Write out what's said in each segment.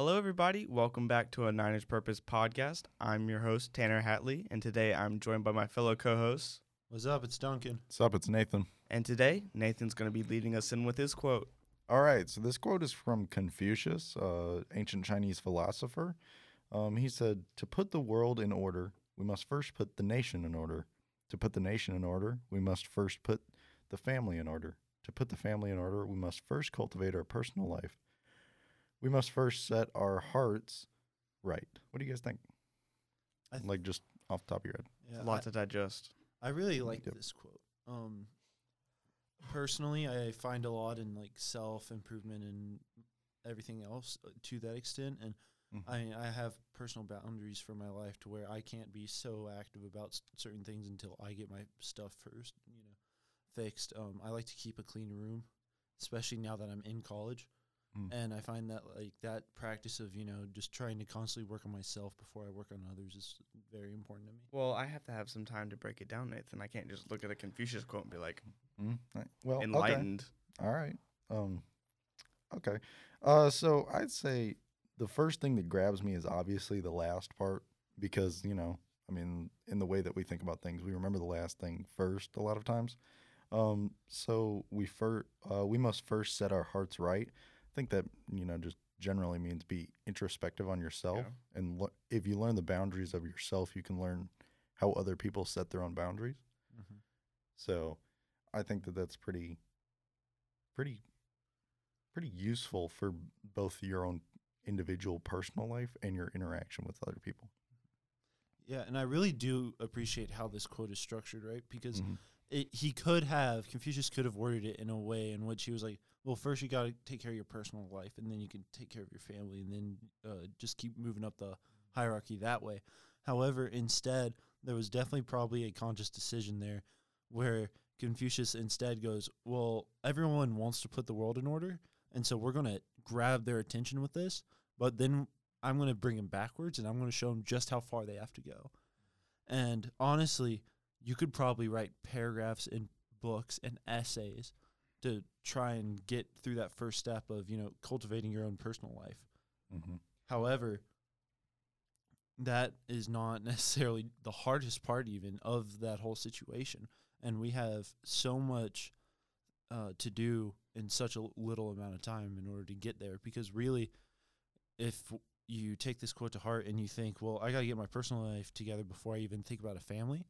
Hello, everybody. Welcome back to a Niners Purpose podcast. I'm your host, Tanner Hatley, and today I'm joined by my fellow co hosts. What's up? It's Duncan. What's up? It's Nathan. And today, Nathan's going to be leading us in with his quote. All right. So this quote is from Confucius, uh, ancient Chinese philosopher. Um, he said, To put the world in order, we must first put the nation in order. To put the nation in order, we must first put the family in order. To put the family in order, we must first cultivate our personal life. We must first set our hearts right. What do you guys think? I th- like just off the top of your head. Yeah, a lot I, to digest. I really like Yep. this quote. Um, personally, I find a lot in like self improvement and everything else uh, to that extent, and Mhm. I I have personal boundaries for my life to where I can't be so active about s- certain things until I get my stuff first, you know, fixed. Um, I like to keep a clean room, especially now that I'm in college. Mm. And I find that like that practice of you know just trying to constantly work on myself before I work on others is very important to me. Well, I have to have some time to break it down, Nathan. I can't just look at a Confucius quote and be like, Mm, right. Well, okay. enlightened. All right. Um okay. Uh so I'd say the first thing that grabs me is obviously the last part because, you know, I mean, in the way that we think about things, we remember the last thing first a lot of times. Um so we fir- uh we must first set our hearts right. I think that, you know, just generally means be introspective on yourself Yeah. and le- if you learn the boundaries of yourself, you can learn how other people set their own boundaries. Mm-hmm. So I think that that's pretty, pretty, pretty useful for both your own individual personal life and your interaction with other people. Yeah, and I really do appreciate how this quote is structured, right? Because Mhm. It, he could have Confucius could have worded it in a way in which he was like, "Well, first you got to take care of your personal life, and then you can take care of your family, and then uh, just keep moving up the hierarchy that way." However, instead, there was definitely probably a conscious decision there, where Confucius instead goes, "Well, everyone wants to put the world in order, and so we're going to grab their attention with this, but then I'm going to bring them backwards, and I'm going to show them just how far they have to go." And honestly, you could probably write paragraphs in books and essays to try and get through that first step of you know cultivating your own personal life. Mm-hmm. However, that is not necessarily the hardest part even of that whole situation, and we have so much uh, to do in such a little amount of time in order to get there. Because really, if you take this quote to heart and you think, well, I got to get my personal life together before I even think about a family.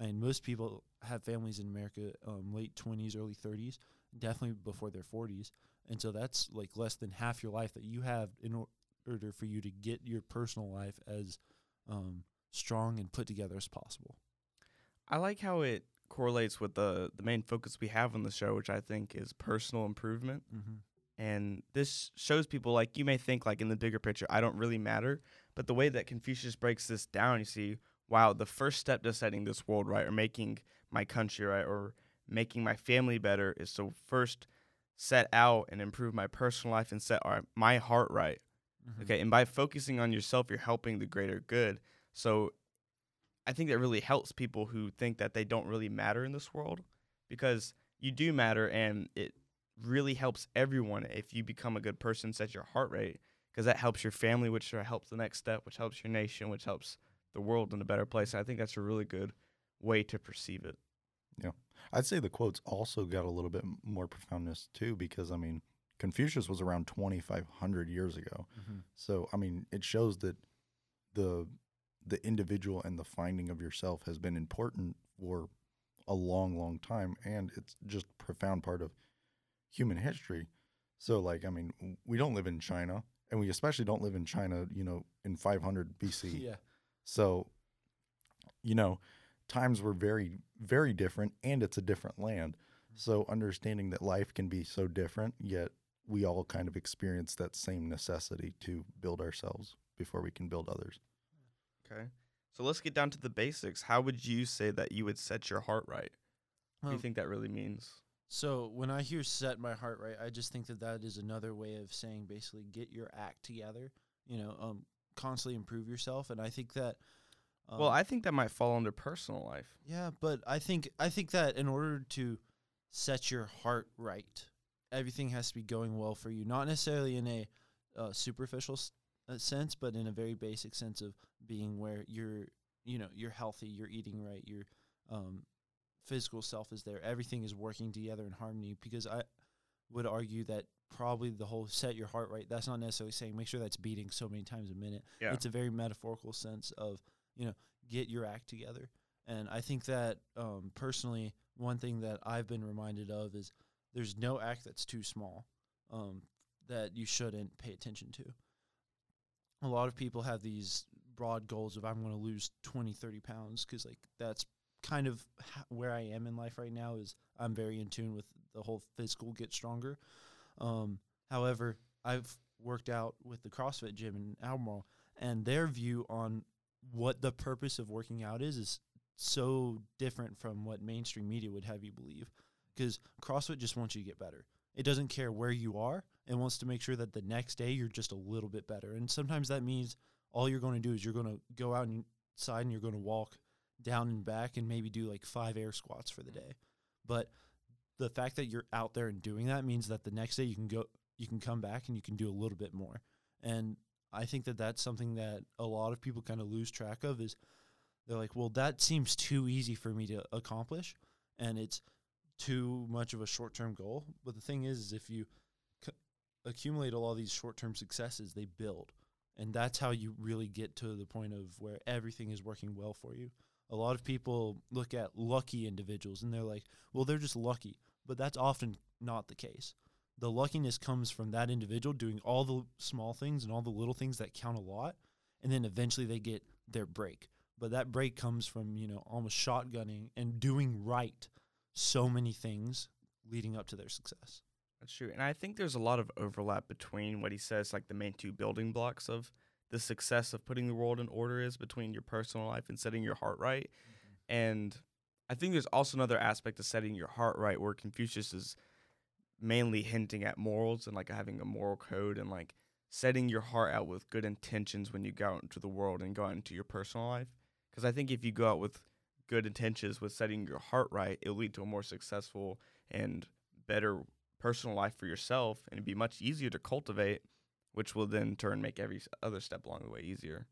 Mean, most people have families in America, um, late twenties, early thirties, definitely before their forties, and so that's like less than half your life that you have in or- order for you to get your personal life as um, strong and put together as possible. I like how it correlates with the, the main focus we have on the show, which I think is personal improvement. Mm-hmm. And this shows people like you may think like in the bigger picture, I don't really matter. But the way that Confucius breaks this down, you see, wow, the first step to setting this world right or making my country right or making my family better is to first set out and improve my personal life and set our, my heart right. Mm-hmm. Okay. And by focusing on yourself, you're helping the greater good. So I think that really helps people who think that they don't really matter in this world because you do matter and it really helps everyone if you become a good person, set your heart rate because that helps your family, which helps the next step, which helps your nation, which helps the world in a better place. And I think that's a really good way to perceive it. Yeah. I'd say the quotes also got a little bit more profoundness too, because I mean, Confucius was around 2,500 years ago. Mm-hmm. So I mean, it shows that the the individual and the finding of yourself has been important for a long, long time, and it's just a profound part of human history. So, like, I mean, we don't live in China, and we especially don't live in China, you know, in 500 BC. Yeah. So, you know, times were very, very different, and it's a different land. So, understanding that life can be so different, yet we all kind of experience that same necessity to build ourselves before we can build others. Okay. So let's get down to the basics. How would you say that you would set your heart right? What do you think that really means? So when I hear set my heart right, I just think that that is another way of saying basically get your act together. You know, um, constantly improve yourself, and I think that. Um, well, I think that might fall under personal life. yeah, but I think I think that in order to set your heart right, everything has to be going well for you. Not necessarily in a uh, superficial s- uh, sense, but in a very basic sense of being where you're, you know, you're healthy, you're eating right, your um, physical self is there, everything is working together in harmony. Because I would argue that probably the whole set your heart right. That's not necessarily saying make sure that's beating so many times a minute. Yeah. It's a very metaphorical sense of you know get your act together. And I think that um, personally, one thing that I've been reminded of is there's no act that's too small um, that you shouldn't pay attention to. A lot of people have these broad goals of I'm going to lose 20, 30 pounds because like that's kind of ha- where I am in life right now is I'm very in tune with the whole physical get stronger. Um, however, I've worked out with the CrossFit gym in Albemarle, and their view on what the purpose of working out is is so different from what mainstream media would have you believe. Because CrossFit just wants you to get better. It doesn't care where you are and wants to make sure that the next day you're just a little bit better. And sometimes that means all you're going to do is you're going to go out inside and you're going to walk down and back and maybe do like five air squats for the day. But the fact that you're out there and doing that means that the next day you can go you can come back and you can do a little bit more. And I think that that's something that a lot of people kind of lose track of is they're like, well, that seems too easy for me to accomplish, and it's too much of a short term goal. But the thing is, is if you c- accumulate a lot of these short term successes, they build, and that's how you really get to the point of where everything is working well for you. A lot of people look at lucky individuals and they're like, well, they're just lucky, but that's often not the case. The luckiness comes from that individual doing all the small things and all the little things that count a lot, and then eventually they get their break but that break comes from you know almost shotgunning and doing right so many things leading up to their success That's true. And I think there's a lot of overlap between what he says, like the main two building blocks of the success of putting the world in order is between your personal life and setting your heart right. Mm-hmm. And I think there's also another aspect of setting your heart right where Confucius is mainly hinting at morals and like having a moral code and like setting your heart out with good intentions when you go out into the world and go out into your personal life. Because I think if you go out with good intentions with setting your heart right, it'll lead to a more successful and better personal life for yourself and it'd be much easier to cultivate, which will then turn make every other step along the way easier.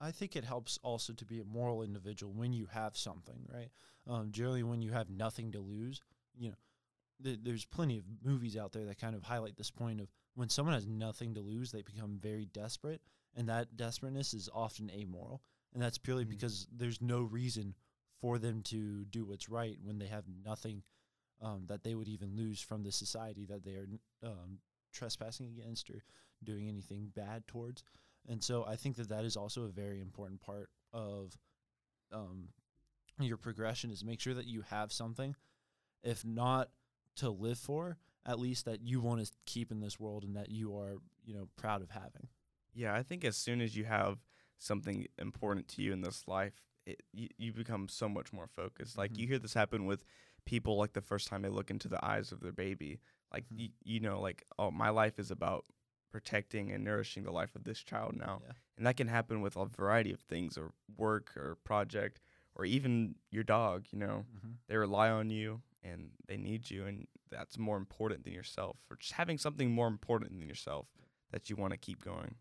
I think it helps also to be a moral individual when you have something, right? Um, generally, when you have nothing to lose, you know, th- there's plenty of movies out there that kind of highlight this point of when someone has nothing to lose, they become very desperate, and that desperateness is often amoral, and that's purely Mhm. because there's no reason for them to do what's right when they have nothing um, that they would even lose from the society that they are um, trespassing against or doing anything bad towards. And so I think that that is also a very important part of um, your progression is make sure that you have something, if not to live for, at least that you want to keep in this world and that you are, you know, proud of having. Yeah, I think as soon as you have something important to you in this life, it, you, you become so much more focused. Like you Mhm. hear this happen with people like the first time they look into the eyes of their baby. Like Mhm. you, you know, like oh, my life is about protecting and nourishing the life of this child now. Yeah. And that can happen with a variety of things or work or project or even your dog, you know. Mm-hmm. They rely on you and they need you and that's more important than yourself. Or just having something more important than yourself that you want to keep going.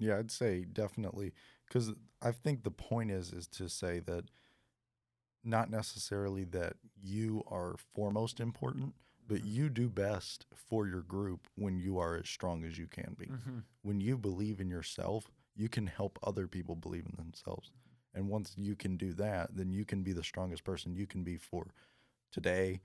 Yeah, I'd say definitely because I think the point is is to say that not necessarily that you are foremost important, but you do best for your group when you are as strong as you can be. Mm-hmm. When you believe in yourself, you can help other people believe in themselves. And once you can do that, then you can be the strongest person you can be for today,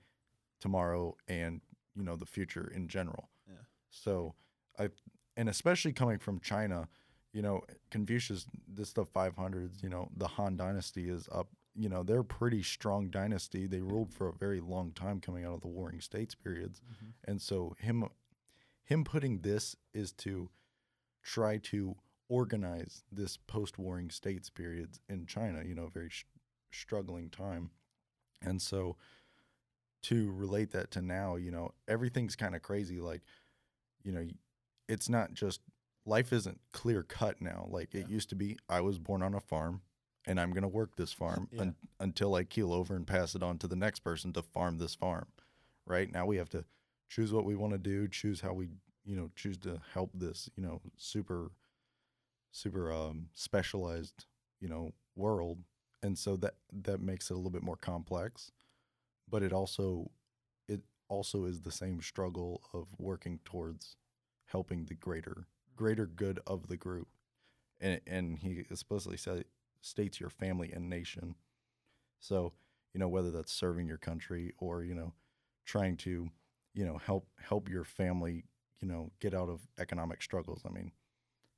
tomorrow, and you know the future in general. Yeah. So I and especially coming from China, you know, Confucius, this the 500s, you know, the Han dynasty is up. You know, they're a pretty strong dynasty. They ruled for a very long time coming out of the Warring States periods. Mm-hmm. And so him him putting this is to try to organize this post-warring states periods in China, you know, very sh- struggling time. And so to relate that to now, you know, everything's kind of crazy like you know, it's not just life isn't clear cut now like it used to be. I was born on a farm and I'm going to work this farm Yeah. un- until I keel over and pass it on to the next person to farm this farm. Right? Now we have to choose what we want to do, choose how we you know choose to help this you know super super um, specialized you know world and so that that makes it a little bit more complex but it also it also is the same struggle of working towards helping the greater greater good of the group and and he explicitly said states your family and nation. So you know whether that's serving your country or you know trying to you know help help your family you know get out of economic struggles. I mean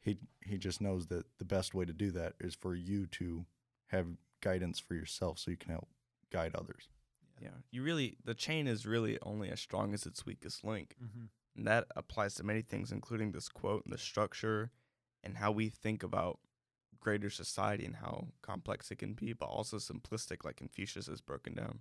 he he just knows that the best way to do that is for you to have guidance for yourself so you can help guide others. Yeah, you really the chain is really only as strong as its weakest link, Mm-hmm. and that applies to many things, including this quote and the structure, and how we think about greater society and how complex it can be, but also simplistic, like Confucius has broken down.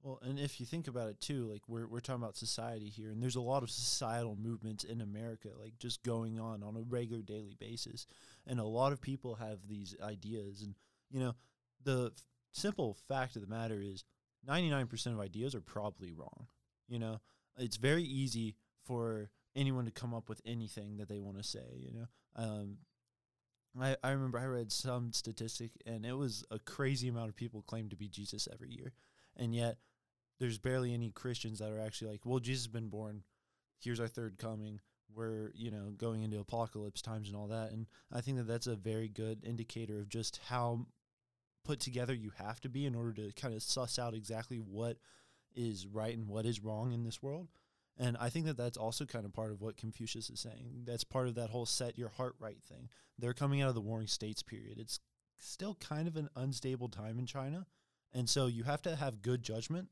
Well, and if you think about it too, like we're we're talking about society here, and there's a lot of societal movements in America, like just going on on a regular daily basis, and a lot of people have these ideas, and you know, the f- simple fact of the matter is, 99% of ideas are probably wrong. You know, it's very easy for anyone to come up with anything that they want to say. You know, um, I I remember I read some statistic, and it was a crazy amount of people claim to be Jesus every year, and yet there's barely any Christians that are actually like, well, Jesus has been born. Here's our third coming. We're, you know, going into apocalypse times and all that. And I think that that's a very good indicator of just how put together you have to be in order to kind of suss out exactly what is right and what is wrong in this world. And I think that that's also kind of part of what Confucius is saying. That's part of that whole set your heart right thing. They're coming out of the Warring States period. It's still kind of an unstable time in China. And so you have to have good judgment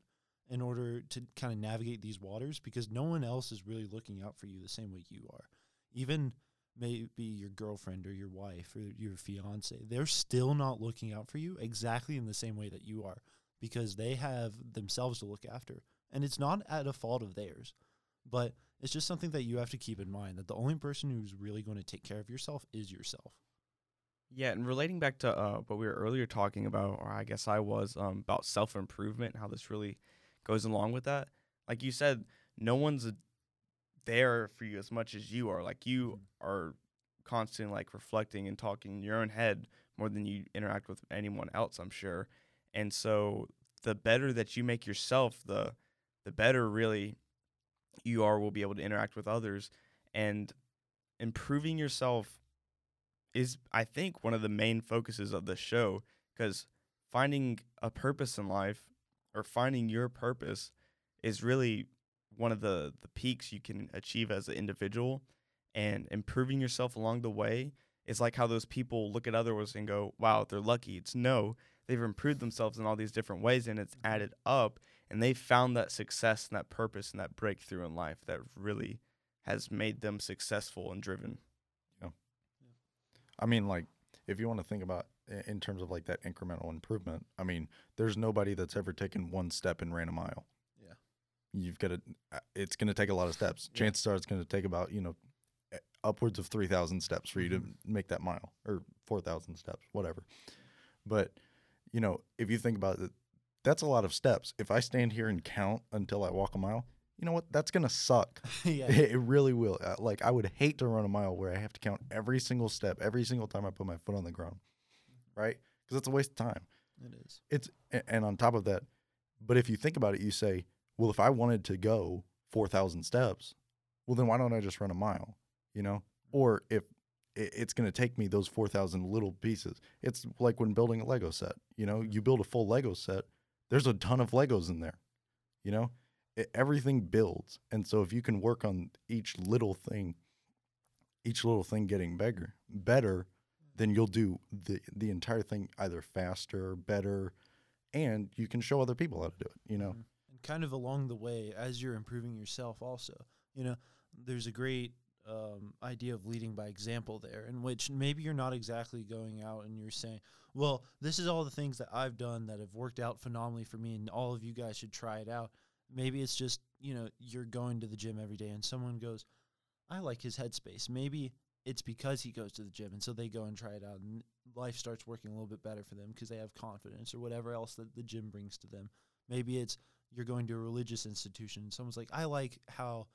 in order to kind of navigate these waters because no one else is really looking out for you the same way you are. Even maybe your girlfriend or your wife or your fiance, they're still not looking out for you exactly in the same way that you are because they have themselves to look after. And it's not at a fault of theirs, but it's just something that you have to keep in mind that the only person who's really going to take care of yourself is yourself. Yeah, and relating back to uh, what we were earlier talking about, or I guess I was, um, about self improvement, how this really goes along with that. Like you said, no one's there for you as much as you are. Like you are constantly like reflecting and talking in your own head more than you interact with anyone else, I'm sure. And so the better that you make yourself, the the better really you are will be able to interact with others and improving yourself is I think one of the main focuses of the show because finding a purpose in life or finding your purpose is really one of the the peaks you can achieve as an individual and improving yourself along the way is like how those people look at others and go wow they're lucky. It's no they've improved themselves in all these different ways and it's mm-hmm. added up and they found that success and that purpose and that breakthrough in life that really has made them successful and driven Yeah. I mean, like, if you want to think about in terms of like that incremental improvement, I mean, there's nobody that's ever taken one step and ran a mile. Yeah. You've got to, uh, it's going to take a lot of steps. Yeah. Chances are it's going to take about, you know, upwards of 3,000 steps for you to mm-hmm. make that mile or 4,000 steps, whatever. But, you know, if you think about it, that's a lot of steps. If I stand here and count until I walk a mile, you know what? That's going to suck. yeah. It really will. Uh, Like I would hate to run a mile where I have to count every single step, every single time I put my foot on the ground, right? Because it's a waste of time. It is. It's and on top of that, but if you think about it, you say, well, if I wanted to go four thousand steps, well, then why don't I just run a mile? You know, or if it's going to take me those four thousand little pieces, it's like when building a Lego set. You know, you build a full Lego set. There's a ton of Legos in there. You know, it, everything builds, and so if you can work on each little thing, each little thing getting bigger, better, then you'll do the the entire thing either faster, better, and you can show other people how to do it. You know, Mhm. And kind of along the way, as you're improving yourself, also, you know, there's a great um, idea of leading by example there, in which maybe you're not exactly going out and you're saying, well, this is all the things that I've done that have worked out phenomenally for me, and all of you guys should try it out. Maybe it's just, you know, you're going to the gym every day and someone goes, I like his headspace. Maybe it's because he goes to the gym and so they go and try it out and life starts working a little bit better for them because they have confidence or whatever else that the gym brings to them. Maybe it's you're going to a religious institution someone's like, I like how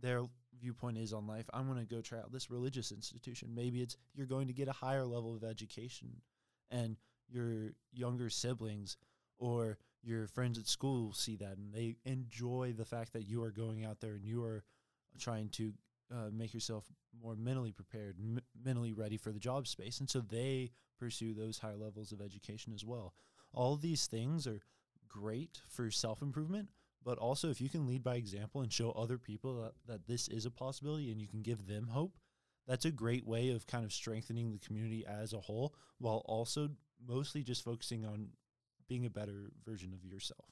their viewpoint is on life. I'm going to go try out this religious institution. Maybe it's you're going to get a higher level of education, and your younger siblings or your friends at school see that and they enjoy the fact that you are going out there and you are trying to uh, make yourself more mentally prepared, m- mentally ready for the job space, and so they pursue those higher levels of education as well. All these things are great for self improvement, but also if you can lead by example and show other people that, that this is a possibility and you can give them hope, that's a great way of kind of strengthening the community as a whole while also mostly just focusing on being a better version of yourself.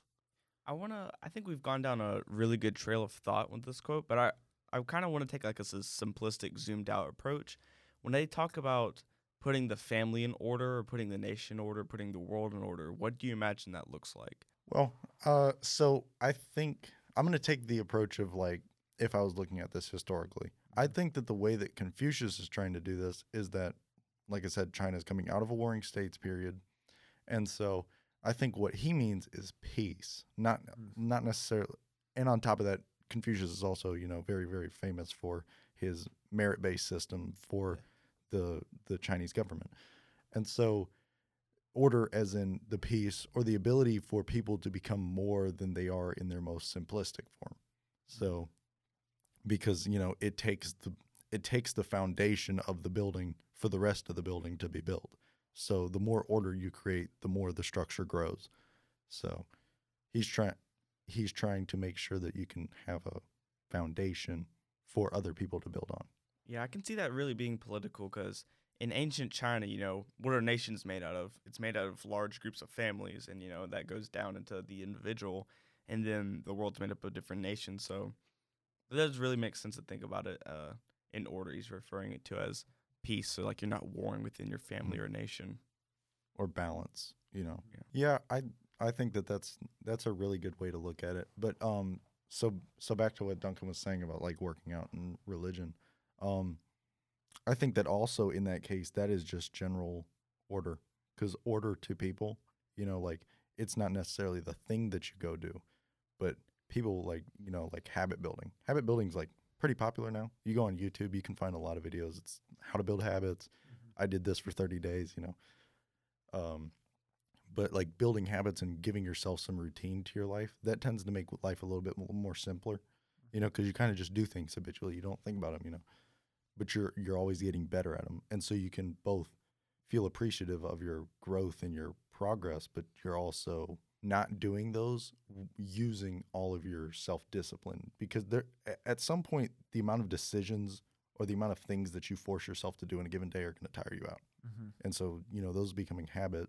I wanna. I think we've gone down a really good trail of thought with this quote, but I I kind of want to take like a simplistic, zoomed out approach. When they talk about putting the family in order, or putting the nation in order, putting the world in order, what do you imagine that looks like? Well, uh, so I think I'm going to take the approach of like if I was looking at this historically. I think that the way that Confucius is trying to do this is that, like I said, China is coming out of a warring states period, and so I think what he means is peace, not Mm. not necessarily. And on top of that, Confucius is also you know very very famous for his merit based system for the the Chinese government, and so order as in the peace or the ability for people to become more than they are in their most simplistic form. So because you know it takes the it takes the foundation of the building for the rest of the building to be built. So the more order you create, the more the structure grows. So he's trying he's trying to make sure that you can have a foundation for other people to build on. Yeah, I can see that really being political because in ancient China, you know, what are nations made out of? It's made out of large groups of families, and you know that goes down into the individual, and then the world's made up of different nations. So it does really make sense to think about it uh, in order. He's referring it to as peace, so like you're not warring within your family or nation. or balance you know Yeah. yeah i i think that that's that's a really good way to look at it but um so so back to what duncan was saying about like working out and religion um i think that also in that case that is just general order because order to people you know like it's not necessarily the thing that you go do but people like you know like habit building. Habit building's like pretty popular now. You go on youtube you can find a lot of videos. It's how to build habits. I did this for 30 days you know. Um, but like building habits and giving yourself some routine to your life that tends to make life a little bit more simpler you know because you kind of just do things habitually. You don't think about them you know but you're you're always getting better at them and so you can both feel appreciative of your growth and your progress but you're also not doing those using all of your self-discipline. Because there a- at some point the amount of decisions or the amount of things that you force yourself to do in a given day are going to tire you out. Mm-hmm. and so you know those becoming habit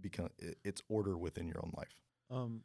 become it's order within your own life. Um,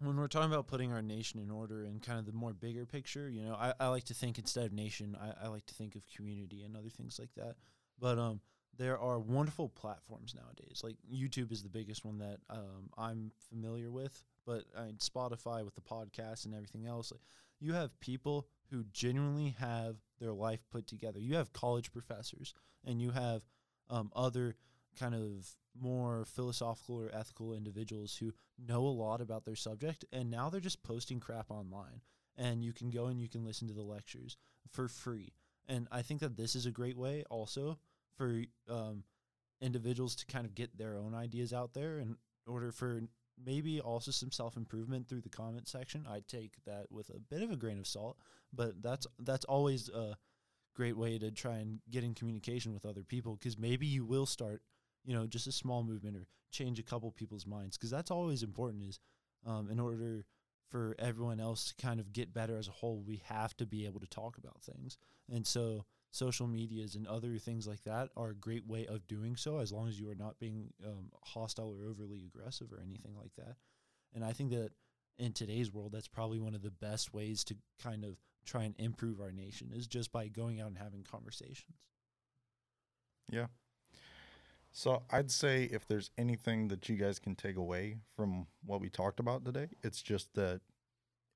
when we're talking about putting our nation in order and kind of the more bigger picture, you know, I, I like to think instead of nation, I, I like to think of community and other things like that. But um, there are wonderful platforms nowadays. Like YouTube is the biggest one that um, I'm familiar with, but I mean, Spotify with the podcast and everything else. Like, you have people who genuinely have their life put together. You have college professors, and you have um, other kind of more philosophical or ethical individuals who know a lot about their subject and now they're just posting crap online. And you can go and you can listen to the lectures for free. And i think that this is a great way also for um, individuals to kind of get their own ideas out there in order for maybe also some self-improvement through the comment section. I take that with a bit of a grain of salt but that's that's always a great way to try and get in communication with other people because maybe you will start you know just a small movement or change a couple people's minds because that's always important is um, in order for everyone else to kind of get better as a whole we have to be able to talk about things. And so social medias and other things like that are a great way of doing so as long as you are not being um, hostile or overly aggressive or anything like that. And i think that in today's world that's probably one of the best ways to kind of try and improve our nation is just by going out and having conversations so i'd say if there's anything that you guys can take away from what we talked about today it's just that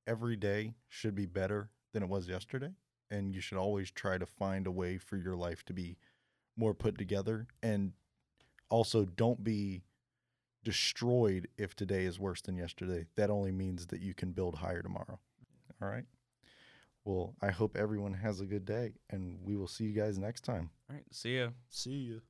every day should be better than it was yesterday and you should always try to find a way for your life to be more put together and also don't be destroyed if today is worse than yesterday that only means that you can build higher tomorrow all right Well, I hope everyone has a good day, and we will see you guys next time. All right. See ya. See you.